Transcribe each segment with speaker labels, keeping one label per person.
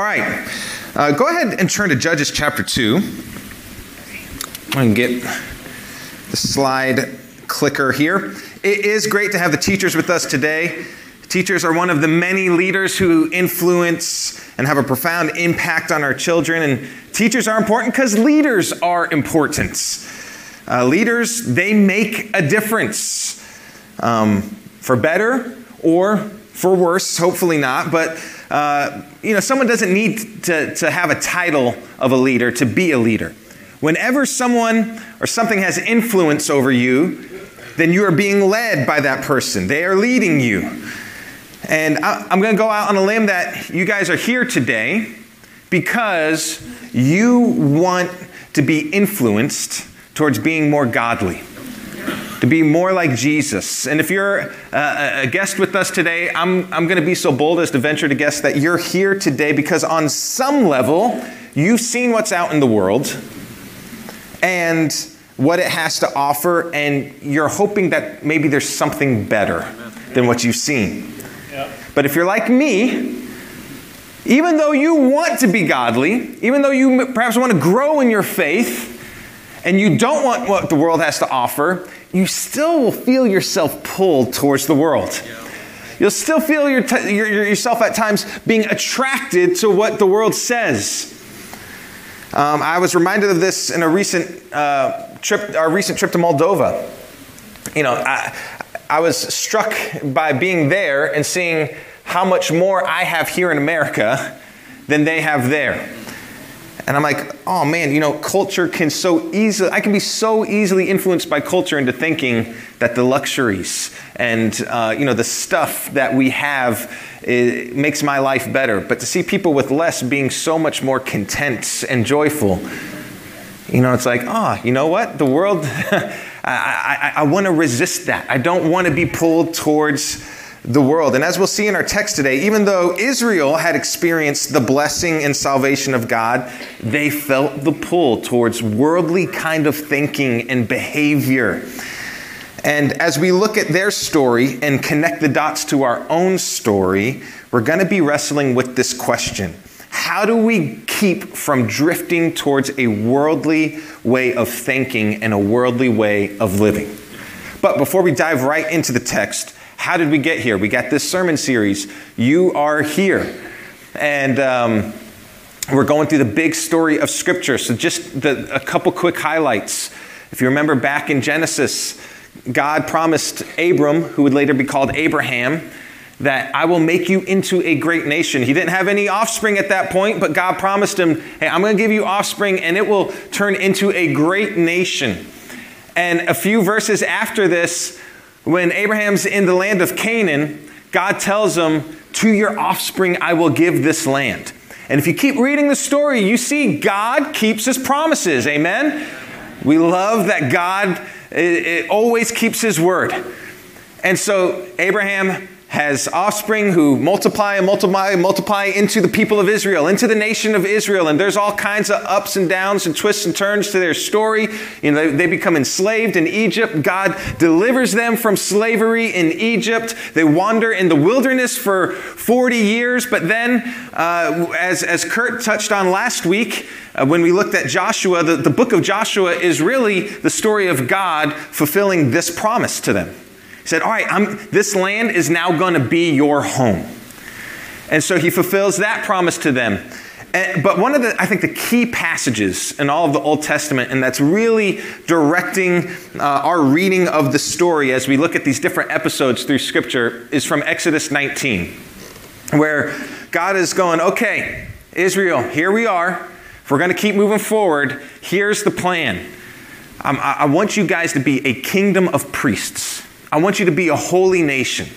Speaker 1: All right, uh, go ahead and turn to Judges chapter 2. I can get the slide clicker here. It is great to have the teachers with us today. Teachers are one of the many leaders who influence and have a profound impact on our children. And teachers are important because leaders are important. Uh, leaders, they make a difference um, for better or for worse, hopefully not. But uh, you know, someone doesn't need to, to have a title of a leader to be a leader. Whenever someone or something has influence over you, then you are being led by that person. They are leading you. And I, I'm going to go out on a limb that you guys are here today because you want to be influenced towards being more godly to be more like Jesus. And if you're uh, a guest with us today, I'm, I'm going to be so bold as to venture to guess that you're here today because, on some level, you've seen what's out in the world and what it has to offer, and you're hoping that maybe there's something better than what you've seen. But if you're like me, even though you want to be godly, even though you perhaps want to grow in your faith, and you don't want what the world has to offer, you still will feel yourself pulled towards the world. You'll still feel your t- your, yourself at times being attracted to what the world says. Um, I was reminded of this in a recent uh, trip, our recent trip to Moldova. You know, I, I was struck by being there and seeing how much more I have here in America than they have there. And I'm like, oh man, you know, culture can so easily, I can be so easily influenced by culture into thinking that the luxuries and, uh, you know, the stuff that we have makes my life better. But to see people with less being so much more content and joyful, you know, it's like, oh, you know what? The world, I, I, I want to resist that. I don't want to be pulled towards the world. And as we'll see in our text today, even though Israel had experienced the blessing and salvation of God, they felt the pull towards worldly kind of thinking and behavior. And as we look at their story and connect the dots to our own story, we're going to be wrestling with this question How do we keep from drifting towards a worldly way of thinking and a worldly way of living? But before we dive right into the text, how did we get here? We got this sermon series, You Are Here. And um, we're going through the big story of Scripture. So, just the, a couple quick highlights. If you remember back in Genesis, God promised Abram, who would later be called Abraham, that I will make you into a great nation. He didn't have any offspring at that point, but God promised him, hey, I'm going to give you offspring and it will turn into a great nation. And a few verses after this, when Abraham's in the land of Canaan, God tells him, To your offspring I will give this land. And if you keep reading the story, you see God keeps his promises. Amen? We love that God it, it always keeps his word. And so Abraham has offspring who multiply and multiply and multiply into the people of Israel, into the nation of Israel. And there's all kinds of ups and downs and twists and turns to their story. You know, they, they become enslaved in Egypt. God delivers them from slavery in Egypt. They wander in the wilderness for 40 years. But then, uh, as, as Kurt touched on last week, uh, when we looked at Joshua, the, the book of Joshua is really the story of God fulfilling this promise to them. Said, All right, I'm, this land is now going to be your home. And so he fulfills that promise to them. And, but one of the, I think, the key passages in all of the Old Testament, and that's really directing uh, our reading of the story as we look at these different episodes through Scripture, is from Exodus 19, where God is going, okay, Israel, here we are. If we're going to keep moving forward, here's the plan. Um, I, I want you guys to be a kingdom of priests. I want you to be a holy nation.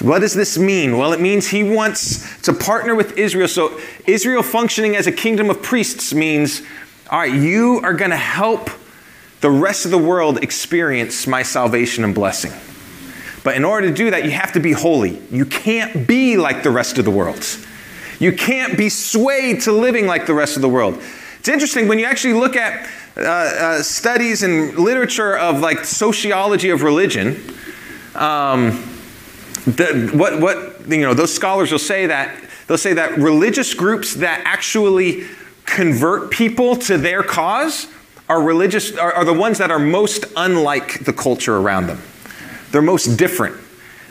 Speaker 1: what does this mean? Well, it means he wants to partner with Israel. So, Israel functioning as a kingdom of priests means, all right, you are going to help the rest of the world experience my salvation and blessing. But in order to do that, you have to be holy. You can't be like the rest of the world. You can't be swayed to living like the rest of the world. It's interesting when you actually look at uh, uh, studies and literature of like sociology of religion. Um, the, what, what, you know, those scholars will say that They'll say that religious groups that actually convert people to their cause are religious are, are the ones that are most unlike the culture around them. They're most different.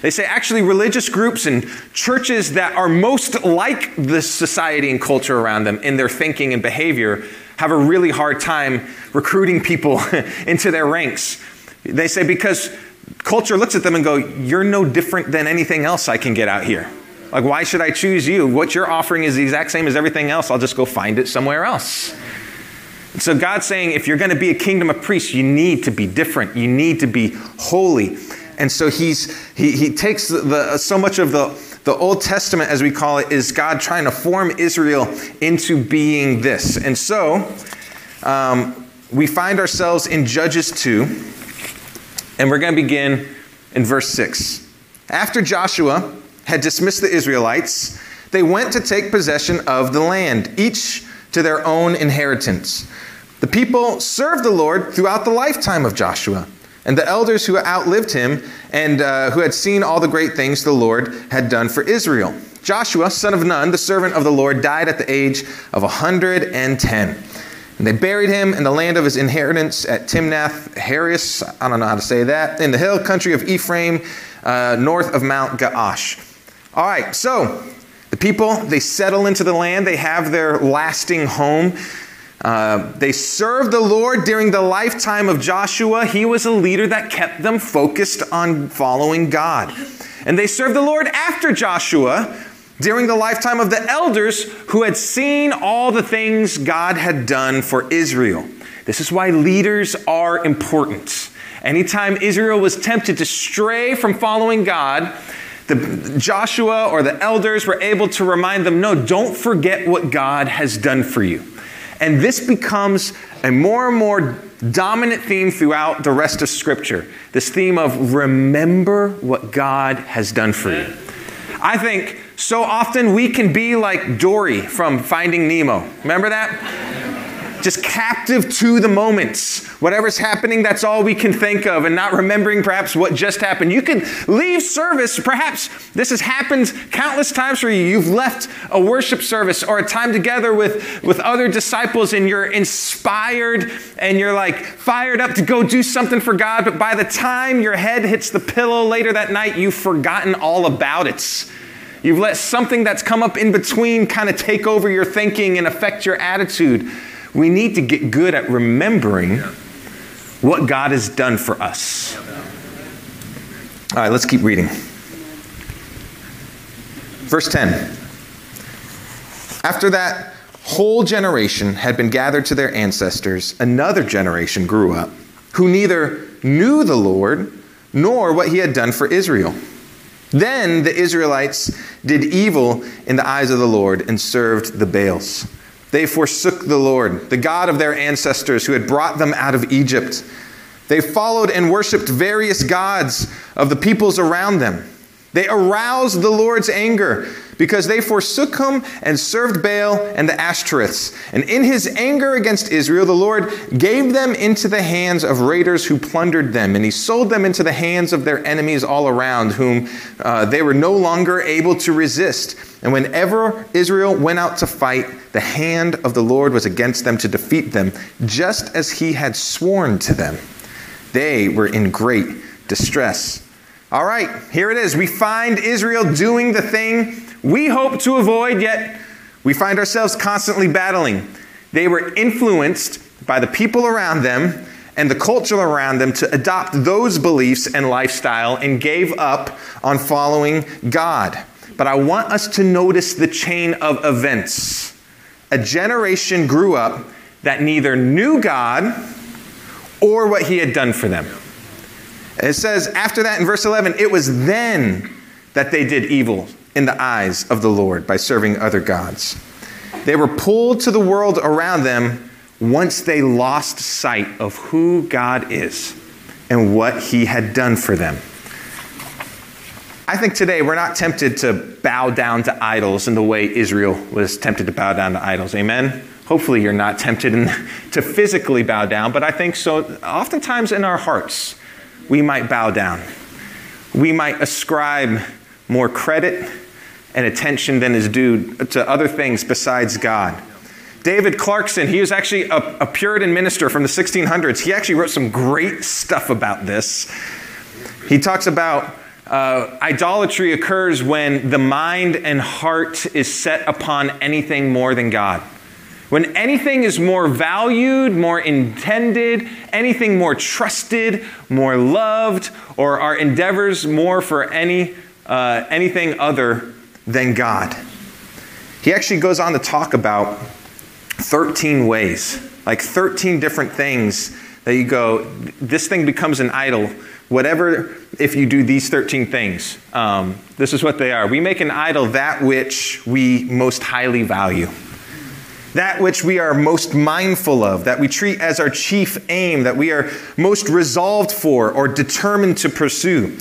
Speaker 1: They say actually religious groups and churches that are most like the society and culture around them in their thinking and behavior have a really hard time recruiting people into their ranks. They say because culture looks at them and go, "You're no different than anything else I can get out here." Like, why should I choose you? What you're offering is the exact same as everything else. I'll just go find it somewhere else. So God's saying if you're going to be a kingdom of priests, you need to be different. You need to be holy. And so he's, he, he takes the, the, so much of the, the Old Testament, as we call it, is God trying to form Israel into being this. And so um, we find ourselves in Judges 2, and we're going to begin in verse 6. After Joshua had dismissed the Israelites, they went to take possession of the land, each to their own inheritance. The people served the Lord throughout the lifetime of Joshua. And the elders who outlived him and uh, who had seen all the great things the Lord had done for Israel. Joshua, son of Nun, the servant of the Lord, died at the age of 110. And they buried him in the land of his inheritance at Timnath Heres, I don't know how to say that, in the hill country of Ephraim, uh, north of Mount Gaash. All right, so the people, they settle into the land, they have their lasting home. Uh, they served the Lord during the lifetime of Joshua. He was a leader that kept them focused on following God. And they served the Lord after Joshua during the lifetime of the elders who had seen all the things God had done for Israel. This is why leaders are important. Anytime Israel was tempted to stray from following God, the, Joshua or the elders were able to remind them no, don't forget what God has done for you. And this becomes a more and more dominant theme throughout the rest of Scripture this theme of remember what God has done for you. I think so often we can be like Dory from Finding Nemo. Remember that? Just captive to the moments. Whatever's happening, that's all we can think of, and not remembering perhaps what just happened. You can leave service, perhaps this has happened countless times for you. You've left a worship service or a time together with, with other disciples, and you're inspired and you're like fired up to go do something for God, but by the time your head hits the pillow later that night, you've forgotten all about it. You've let something that's come up in between kind of take over your thinking and affect your attitude. We need to get good at remembering what God has done for us. All right, let's keep reading. Verse 10. After that whole generation had been gathered to their ancestors, another generation grew up who neither knew the Lord nor what he had done for Israel. Then the Israelites did evil in the eyes of the Lord and served the Baals. They forsook the Lord, the God of their ancestors who had brought them out of Egypt. They followed and worshiped various gods of the peoples around them. They aroused the Lord's anger because they forsook him and served Baal and the Ashtoreths. And in his anger against Israel, the Lord gave them into the hands of raiders who plundered them, and he sold them into the hands of their enemies all around, whom uh, they were no longer able to resist. And whenever Israel went out to fight, the hand of the Lord was against them to defeat them, just as he had sworn to them. They were in great distress. All right, here it is. We find Israel doing the thing we hope to avoid, yet we find ourselves constantly battling. They were influenced by the people around them and the culture around them to adopt those beliefs and lifestyle and gave up on following God. But I want us to notice the chain of events. A generation grew up that neither knew God or what He had done for them. It says after that in verse 11, it was then that they did evil in the eyes of the Lord by serving other gods. They were pulled to the world around them once they lost sight of who God is and what He had done for them. I think today we're not tempted to bow down to idols in the way Israel was tempted to bow down to idols. Amen? Hopefully, you're not tempted to physically bow down, but I think so. Oftentimes in our hearts, we might bow down. We might ascribe more credit and attention than is due to other things besides God. David Clarkson, he was actually a, a, Puritan minister from the 1600s. He actually wrote some great stuff about this. He talks about uh, idolatry occurs when the mind and heart is set upon anything more than God. When anything is more valued, more intended, anything more trusted, more loved, or our endeavors more for any, uh, anything other than God. He actually goes on to talk about 13 ways, like 13 different things that you go, this thing becomes an idol. Whatever, if you do these 13 things, um, this is what they are. We make an idol that which we most highly value, that which we are most mindful of, that we treat as our chief aim, that we are most resolved for or determined to pursue.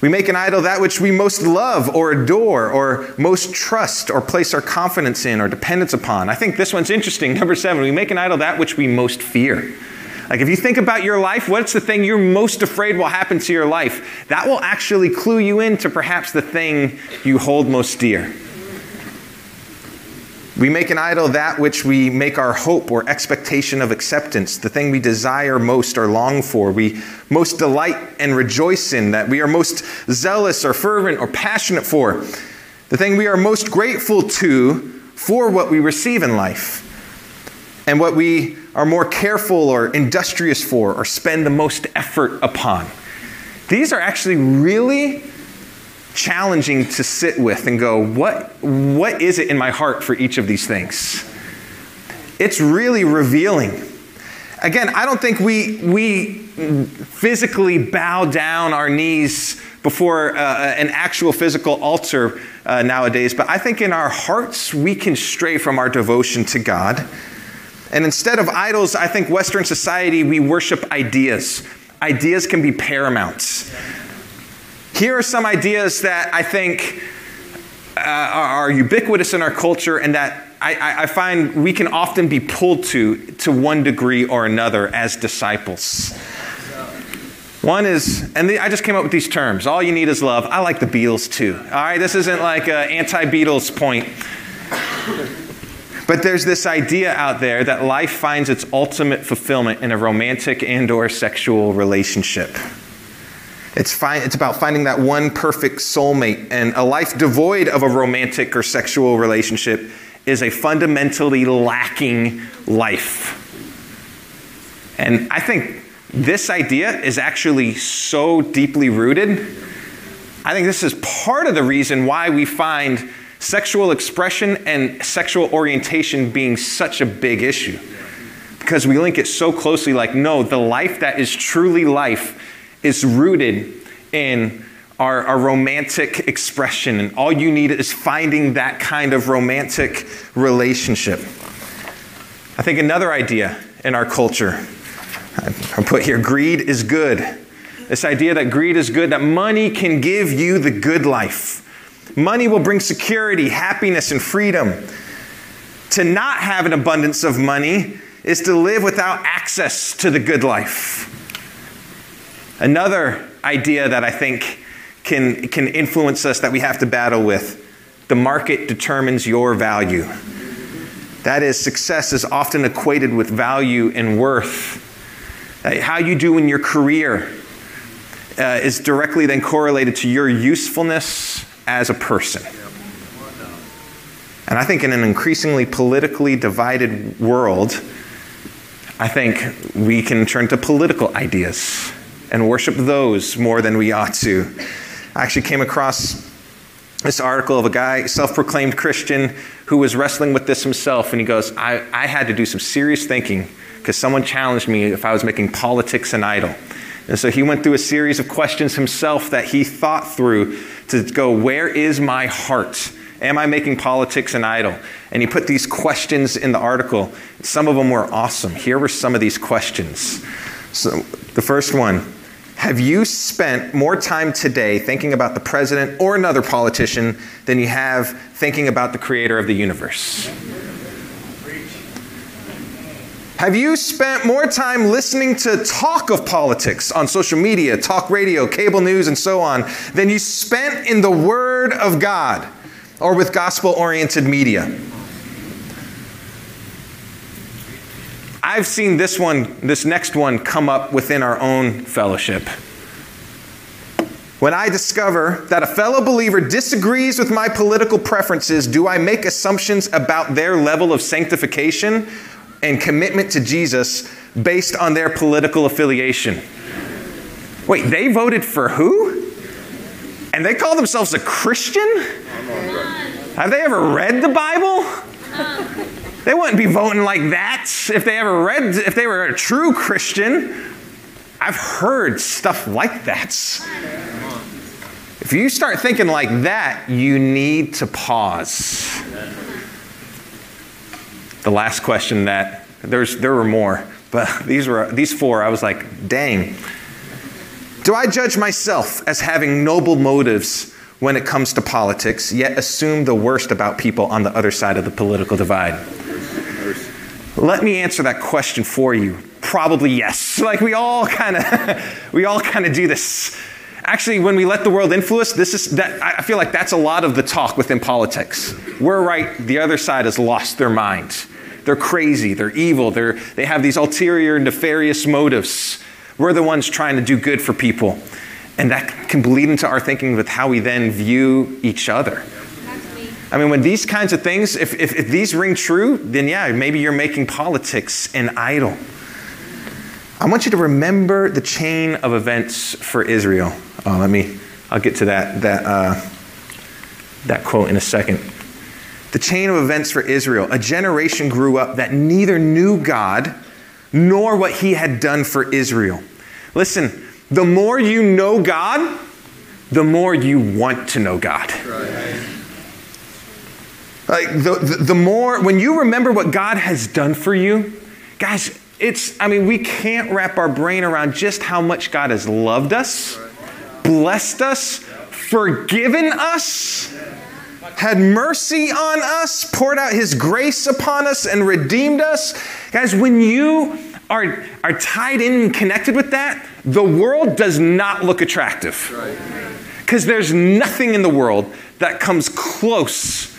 Speaker 1: We make an idol that which we most love or adore or most trust or place our confidence in or dependence upon. I think this one's interesting. Number seven, we make an idol that which we most fear. Like if you think about your life, what's the thing you're most afraid will happen to your life? That will actually clue you into perhaps the thing you hold most dear. We make an idol that which we make our hope or expectation of acceptance, the thing we desire most or long for, we most delight and rejoice in, that we are most zealous or fervent or passionate for, the thing we are most grateful to for what we receive in life, and what we are more careful or industrious for or spend the most effort upon. These are actually really challenging to sit with and go, what, what is it in my heart for each of these things? It's really revealing. Again, I don't think we, we physically bow down our knees before uh, an actual physical altar uh, nowadays, but I think in our hearts we can stray from our devotion to God. And instead of idols, I think Western society, we worship ideas. Ideas can be paramount. Here are some ideas that I think uh, are ubiquitous in our culture and that I, I, find we can often be pulled to to one degree or another as disciples. One is, and the, I just came up with these terms. All you need is love. I like the Beatles too. All right, this isn't like an anti-Beatles point. But there's this idea out there that life finds its ultimate fulfillment in a romantic and/or sexual relationship. It's, fi- it's about finding that one perfect soulmate. And a life devoid of a romantic or sexual relationship is a fundamentally lacking life. And I think this idea is actually so deeply rooted. I think this is part of the reason why we find sexual expression and sexual orientation being such a big issue. Because we link it so closely like, no, the life that is truly life is rooted in our, our, romantic expression. And all you need is finding that kind of romantic relationship. I think another idea in our culture, I put here greed is good. This idea that greed is good, that money can give you the good life. Money will bring security, happiness, and freedom. To not have an abundance of money is to live without access to the good life. Another idea that I think can, can influence us that we have to battle with the market determines your value. That is, success is often equated with value and worth. How you do in your career uh, is directly then correlated to your usefulness as a person. And I think in an increasingly politically divided world, I think we can turn to political ideas and worship those more than we ought to. I actually came across this article of a guy, self proclaimed Christian, who was wrestling with this himself. And he goes, I, I had to do some serious thinking because someone challenged me if I was making politics an idol. And so he went through a series of questions himself that he thought through to go, Where is my heart? Am I making politics an idol? And he put these questions in the article. Some of them were awesome. Here were some of these questions. So the first one have you spent more time today thinking about the president or another politician than you have thinking about the creator of the universe? Have you spent more time listening to talk of politics on social media, talk radio, cable news, and so on than you spent in the Word of God? or with gospel oriented media. I've seen this one, this next one, come up within our own fellowship. When I discover that a fellow believer disagrees with my political preferences, do I make assumptions about their level of sanctification and commitment to Jesus based on their political affiliation? Wait, they voted for who? And they call themselves a Christian? Have they ever read the Bible? They wouldn't be voting like that if they ever read, if they were a true Christian. I've heard stuff like that. If you start thinking like that, you need to pause. The last question that there's there were more, but these were these four. I was like, dang. Do I judge myself as having noble motives when it comes to politics, yet assume the worst about people on the other side of the political divide? Let me answer that question for you. Probably yes. Like we all kind of we all kind of do this. Actually, when we let the world influence, this is that I feel like that's a lot of the talk within politics. We're right, the other side has lost their mind. They're crazy, they're evil, they're, they have these ulterior nefarious motives. We're the ones trying to do good for people. And that can bleed into our thinking with how we then view each other. I mean, when these kinds of things, if, if, if, these ring true, then yeah, maybe you're making politics an idol. I want you to remember the chain of events for Israel. Oh, let me, I'll get to that, that, uh, that quote in a second. The chain of events for Israel. A generation grew up that neither knew God nor what he had done for Israel. Listen, the more you know God, the more you want to know God. Right. Like the, the, the, more, when you remember what God has done for you, guys, it's, I mean, we can't wrap our brain around just how much God has loved us, blessed us, forgiven us, had mercy on us, poured out his grace upon us, and redeemed us. Guys, when you are, are tied in and connected with that, the world does not look attractive. Because there's nothing in the world that comes close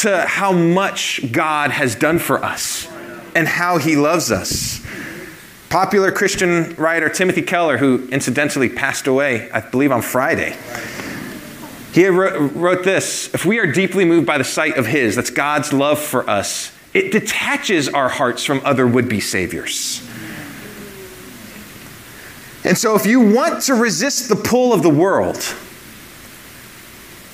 Speaker 1: to how much God has done for us and how he loves us. Popular Christian writer Timothy Keller, who incidentally passed away, I believe, on Friday, he wrote this If we are deeply moved by the sight of his, that's God's love for us, it detaches our hearts from other would be saviors. And so, if you want to resist the pull of the world,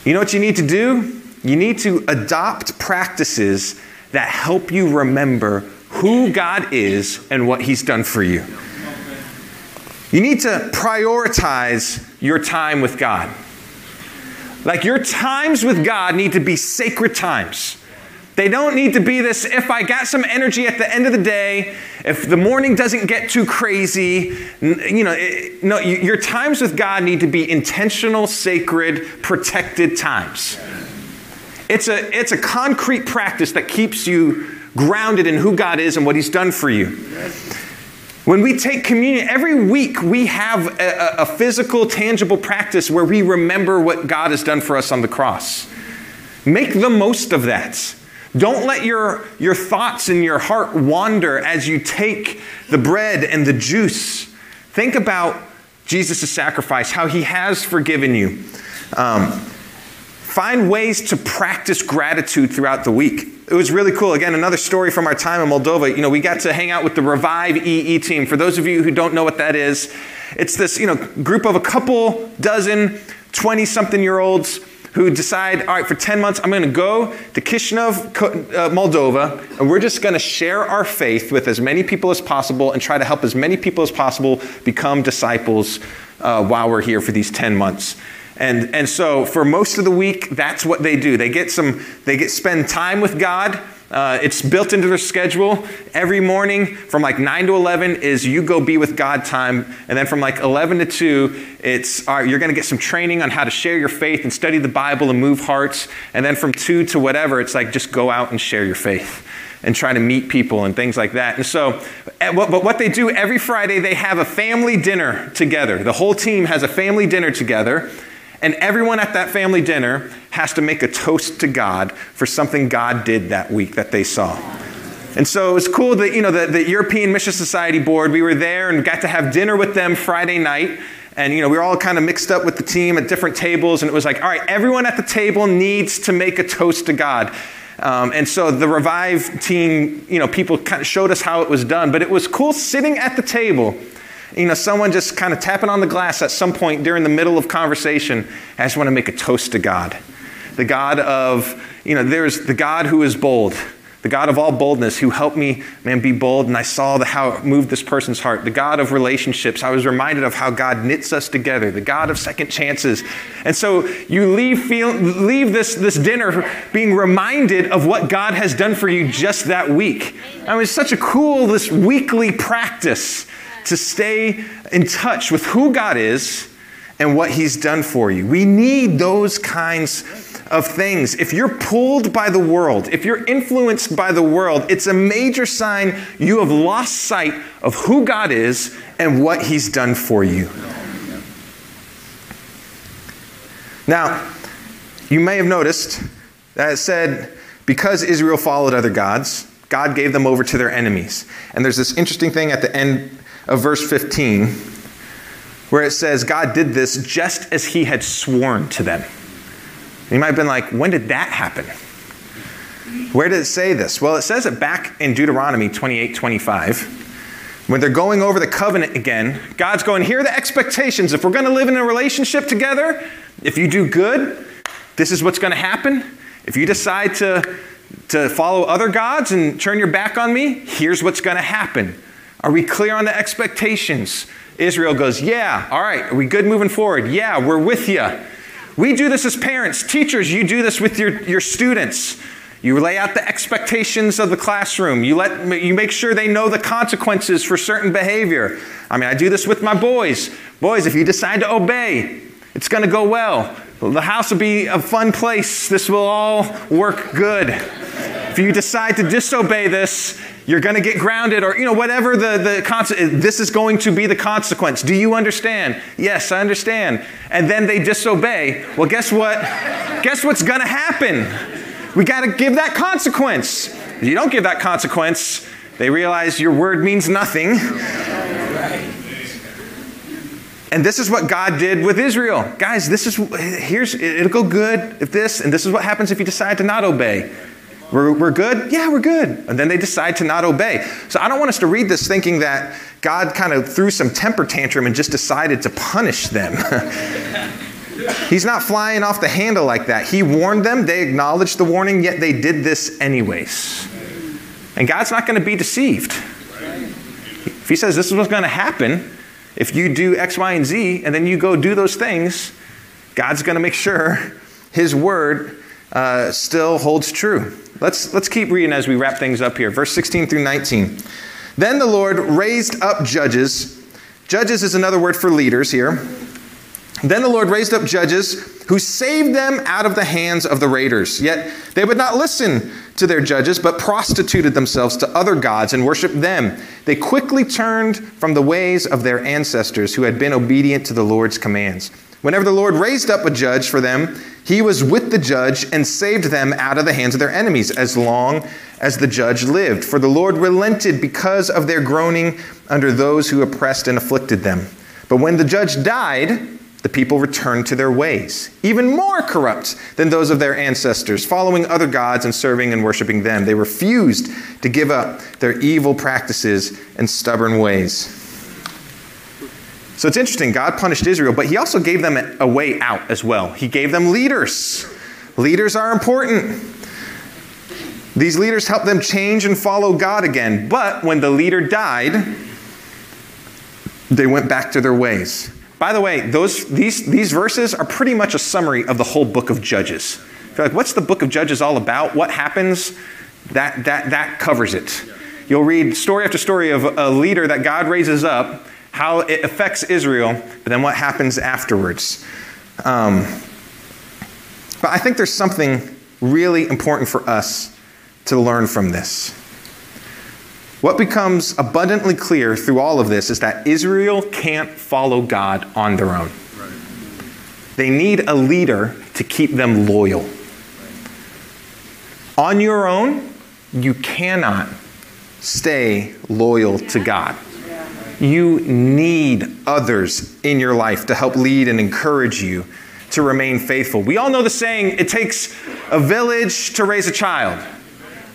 Speaker 1: you know what you need to do? You need to adopt practices that help you remember who God is and what He's done for you. You need to prioritize your time with God. Like your times with God need to be sacred times. They don't need to be this, if I got some energy at the end of the day, if the morning doesn't get too crazy, you know, it, no, your times with God need to be intentional, sacred, protected times. It's a, it's a concrete practice that keeps you grounded in who God is and what He's done for you. When we take communion, every week we have a, a, physical, tangible practice where we remember what God has done for us on the cross. Make the most of that. Don't let your, your thoughts and your heart wander as you take the bread and the juice. Think about Jesus' sacrifice, how he has forgiven you. Um, find ways to practice gratitude throughout the week. It was really cool. Again, another story from our time in Moldova. You know, we got to hang out with the Revive EE team. For those of you who don't know what that is, it's this, you know, group of a couple dozen 20 something year olds who decide, all right, for 10 months, I'm going to go to Chisinau, uh, Moldova, and we're just going to share our faith with as many people as possible and try to help as many people as possible become disciples uh, while we're here for these 10 months. And, and so for most of the week, that's what they do. They get some, they get spend time with God uh, it's built into their schedule. Every morning from like 9 to 11 is you go be with God time. And then from like 11 to 2, it's all right, you're going to get some training on how to share your faith and study the Bible and move hearts. And then from 2 to whatever, it's like just go out and share your faith and try to meet people and things like that. And so, eh, but what they do every Friday, they have a family dinner together. The whole team has a family dinner together. And everyone at that family dinner has to make a toast to God for something God did that week that they saw. And so it was cool that, you know, the, the European Mission Society board, we were there and got to have dinner with them Friday night. And, you know, we were all kind of mixed up with the team at different tables. And it was like, all right, everyone at the table needs to make a toast to God. Um, and so the Revive team, you know, people kind of showed us how it was done. But it was cool sitting at the table you know, someone just kind of tapping on the glass at some point during the middle of conversation. I just want to make a toast to God. The God of, you know, there's the God who is bold, the God of all boldness who helped me, man, be bold. And I saw the, how it moved this person's heart. The God of relationships. I was reminded of how God knits us together, the God of second chances. And so you leave, feel, leave this, this dinner being reminded of what God has done for you just that week. I mean, it's such a cool, this weekly practice to stay in touch with who God is and what He's done for you. We need those kinds of things. If you're pulled by the world, if you're influenced by the world, it's a major sign you have lost sight of who God is and what He's done for you. Now, you may have noticed that it said, because Israel followed other gods, God gave them over to their enemies. And there's this interesting thing at the end of verse 15 where it says God did this just as he had sworn to them. You might have been like, when did that happen? Where did it say this? Well, it says it back in Deuteronomy 28 25. When they're going over the covenant again, God's going, here are the expectations. If we're going to live in a relationship together, if you do good, this is what's going to happen. If you decide to, to follow other gods and turn your back on me, here's what's going to happen. Are we clear on the expectations? Israel goes, Yeah, all right. Are we good moving forward? Yeah, we're with you. We do this as parents. Teachers, you do this with your, your students. You lay out the expectations of the classroom. You, let, you make sure they know the consequences for certain behavior. I mean, I do this with my boys. Boys, if you decide to obey, it's going to go well. The house will be a fun place. This will all work good. If you decide to disobey this, you're going to get grounded or you know whatever the the this is going to be the consequence. Do you understand? Yes i understand. And then they disobey. Well guess what? Guess what's going to happen? We got to give that consequence. If you don't give that consequence. They realize your word means nothing. And this is what God did with Israel. Guys, this is here's it'll go good if this, and this is what happens if you decide to not obey. We're, we're good? Yeah, we're good. And then they decide to not obey. So I don't want us to read this thinking that God kind of threw some temper tantrum and just decided to punish them. He's not flying off the handle like that. He warned them, they acknowledged the warning, yet they did this anyways. And God's not going to be deceived. If He says this is what's going to happen, if you do X, Y, and Z, and then you go do those things, God's going to make sure His word uh, still holds true. Let's, let's keep reading as we wrap things up here. Verse 16 through 19. Then the Lord raised up judges. Judges is another word for leaders here. Then the Lord raised up judges who saved them out of the hands of the raiders. Yet they would not listen to their judges, but prostituted themselves to other gods and worshiped them. They quickly turned from the ways of their ancestors who had been obedient to the Lord's commands. Whenever the Lord raised up a judge for them, he was with the judge and saved them out of the hands of their enemies as long as the judge lived. For the Lord relented because of their groaning under those who oppressed and afflicted them. But when the judge died, the people returned to their ways, even more corrupt than those of their ancestors, following other gods and serving and worshiping them. They refused to give up their evil practices and stubborn ways. So it's interesting. God punished Israel, but he also gave them a way out as well. He gave them leaders. Leaders are important. These leaders helped them change and follow God again. But when the leader died, they went back to their ways. By the way, those, these, these verses are pretty much a summary of the whole book of Judges. You're like, what's the book of Judges all about? What happens? That, that, that covers it. You'll read story after story of a leader that God raises up how it affects Israel, but then what happens afterwards. Um, but I think there's something really important for us to learn from this. What becomes abundantly clear through all of this is that Israel can't follow God on their own. they need a leader to keep them loyal. On your own, you cannot stay loyal to God. You need others in your life to help lead and encourage you to remain faithful. We all know the saying, it takes a village to raise a child,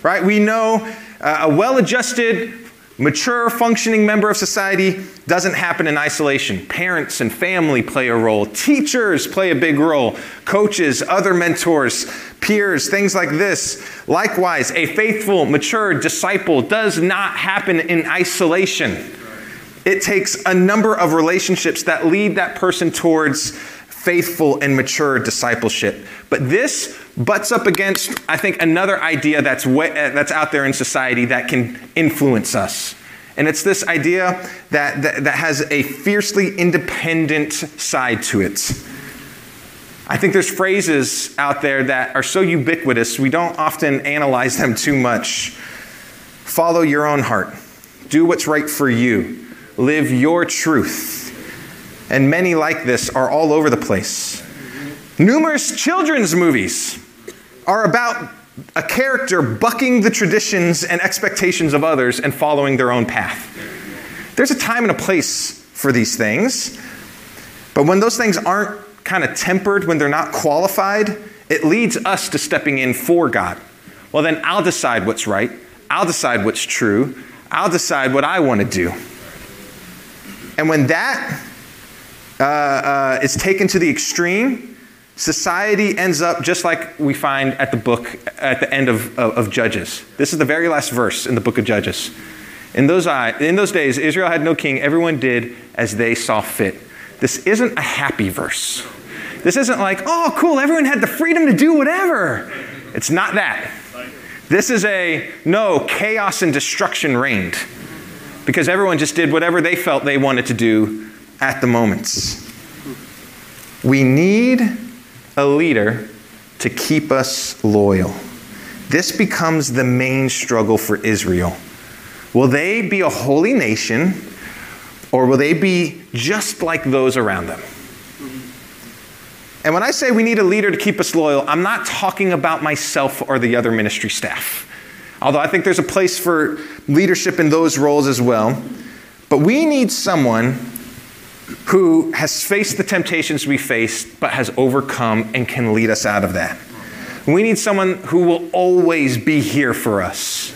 Speaker 1: right? We know uh, a well adjusted, mature, functioning member of society doesn't happen in isolation. Parents and family play a role, teachers play a big role, coaches, other mentors, peers, things like this. Likewise, a faithful, mature disciple does not happen in isolation. It takes a number of relationships that lead that person towards faithful and mature discipleship. But this butts up against, I think, another idea that's, way, uh, that's out there in society that can influence us. And it's this idea that, that, that has a fiercely independent side to it. I think there's phrases out there that are so ubiquitous, we don't often analyze them too much. Follow your own heart, do what's right for you, live your truth. And many like this are all over the place. Numerous children's movies are about a character bucking the traditions and expectations of others and following their own path. There's a time and a place for these things, but when those things aren't kind of tempered, when they're not qualified, it leads us to stepping in for God. Well, then I'll decide what's right, I'll decide what's true, I'll decide what I want to do. And when that uh, uh, is taken to the extreme, society ends up just like we find at the book at the end of, of, of, judges. This is the very last verse in the book of judges. In those, in those days israel had no king. Everyone did as they saw fit. This isn't a happy verse. This isn't like oh cool everyone had the freedom to do whatever. It's not that. This is a no chaos and destruction reigned because everyone just did whatever they felt they wanted to do at the moments we need a leader to keep us loyal. This becomes the main struggle for Israel. Will they be a holy nation or will they be just like those around them? And when I say we need a leader to keep us loyal, I'm not talking about myself or the other ministry staff. Although I think there's a place for leadership in those roles as well. But we need someone who has faced the temptations we faced, but has overcome and can lead us out of that. We need someone who will always be here for us.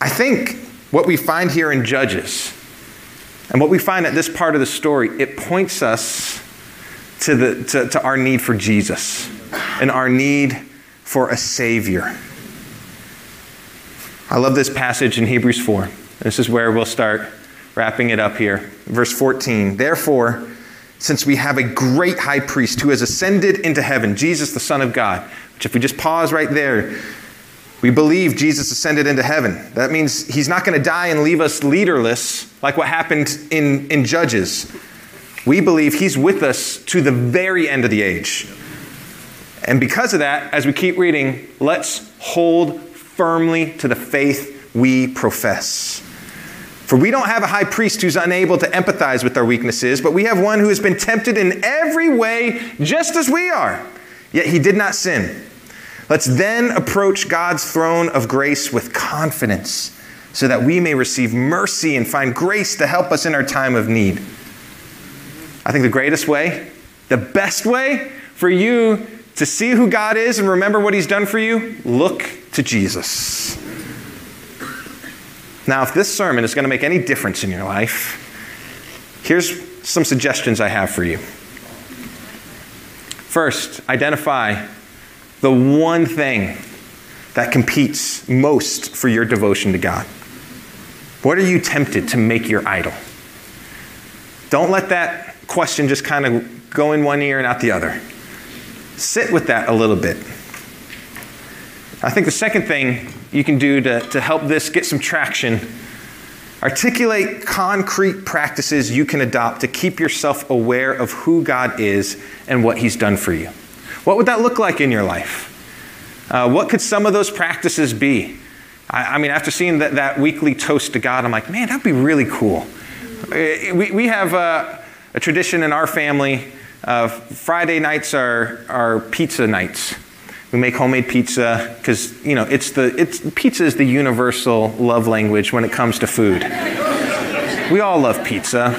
Speaker 1: I think what we find here in Judges and what we find at this part of the story, it points us to, the, to, to our need for Jesus and our need for a Savior. I love this passage in Hebrews 4. This is where we'll start wrapping it up here. Verse 14. Therefore, since we have a great high priest who has ascended into heaven, Jesus, the Son of God, which if we just pause right there, we believe Jesus ascended into heaven. That means he's not going to die and leave us leaderless like what happened in, in Judges. We believe he's with us to the very end of the age. And because of that, as we keep reading, let's hold firmly to the faith we profess. For we don't have a high priest who's unable to empathize with our weaknesses, but we have one who has been tempted in every way just as we are, yet he did not sin. Let's then approach God's throne of grace with confidence so that we may receive mercy and find grace to help us in our time of need. I think the greatest way, the best way for you to see who God is and remember what he's done for you, look to Jesus. Now, if this sermon is going to make any difference in your life, here's some suggestions I have for you. First, identify the one thing that competes most for your devotion to God. What are you tempted to make your idol? Don't let that question just kind of go in one ear and out the other. Sit with that a little bit. I think the second thing you can do to, to help this get some traction articulate concrete practices you can adopt to keep yourself aware of who God is and what He's done for you. What would that look like in your life? Uh, what could some of those practices be? I, I mean, after seeing that, that, weekly toast to God, I'm like, man, that'd be really cool. Uh, we, we have a, a tradition in our family uh, Friday nights are, are pizza nights. We make homemade pizza because you know it's the it's pizza is the universal love language when it comes to food. we all love pizza.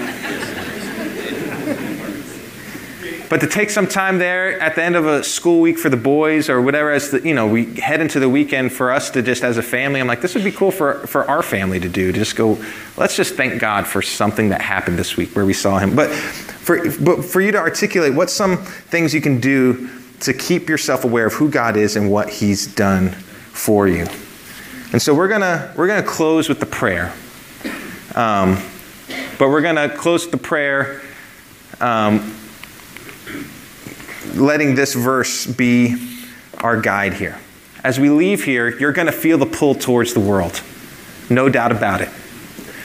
Speaker 1: But to take some time there at the end of a school week for the boys or whatever, as the, you know, we head into the weekend for us to just as a family, I'm like, this would be cool for, for our family to do. To just go, let's just thank God for something that happened this week where we saw Him. But for, but for you to articulate, what some things you can do to keep yourself aware of who God is and what He's done for you? And so we're gonna we're gonna close with the prayer. Um, but we're gonna close with the prayer. Um, letting this verse be our guide here. As we leave here, you're to feel the pull towards the world. No doubt about it.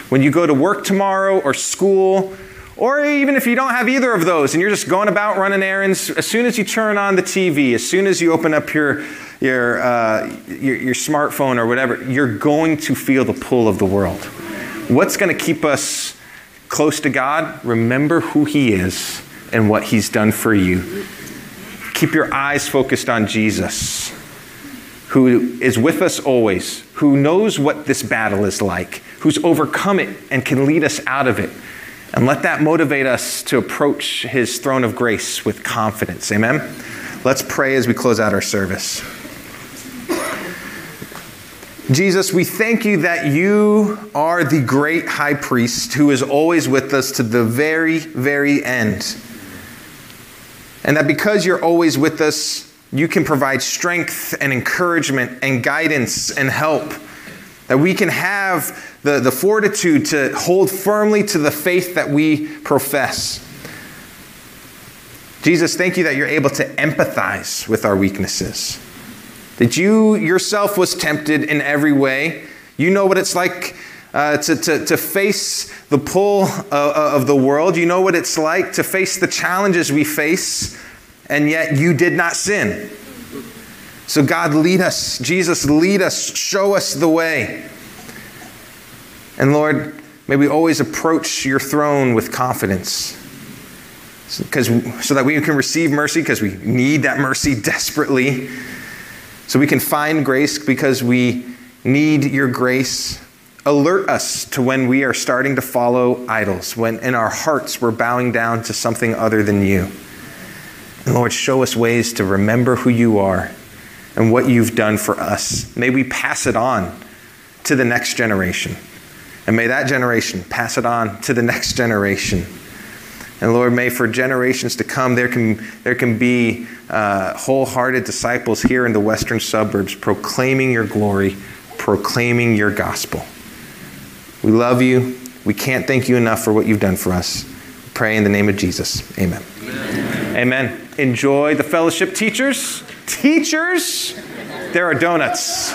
Speaker 1: When you go to work tomorrow or school, or even if you don't have either of those and you're just going about running errands, as soon as you turn on the TV, as soon as you open up your, your, uh, your, your smartphone or whatever, you're going to feel the pull of the world. What's going to keep us close to God? Remember who He is and what He's done for you. Keep your eyes focused on Jesus, who is with us always, who knows what this battle is like, who's overcome it and can lead us out of it. And let that motivate us to approach his throne of grace with confidence. Amen? Let's pray as we close out our service. Jesus, we thank you that you are the great high priest who is always with us to the very, very end. And that because you're always with us, you can provide strength and encouragement and guidance and help. That we can have the, the fortitude to hold firmly to the faith that we profess. Jesus, thank you that you're able to empathize with our weaknesses. That you yourself was tempted in every way. You know what it's like uh, to, to, to face the pull of, of the world. You know what it's like to face the challenges we face, and yet you did not sin. So, God, lead us. Jesus, lead us. Show us the way. And Lord, may we always approach your throne with confidence. Because, so that we can receive mercy, because we need that mercy desperately. So we can find grace because we need your grace alert us to when we are starting to follow idols, when in our hearts we're bowing down to something other than you. And Lord, show us ways to remember who you are and what you've done for us. May we pass it on to the next generation. And may that generation pass it on to the next generation. And Lord, may for generations to come, there can, there can be uh, wholehearted disciples here in the western suburbs proclaiming your glory, proclaiming your gospel. We love you. We can't thank you enough for what you've done for us. Pray in the name of Jesus. Amen. Amen. Amen. Enjoy the fellowship, teachers. Teachers, there are donuts.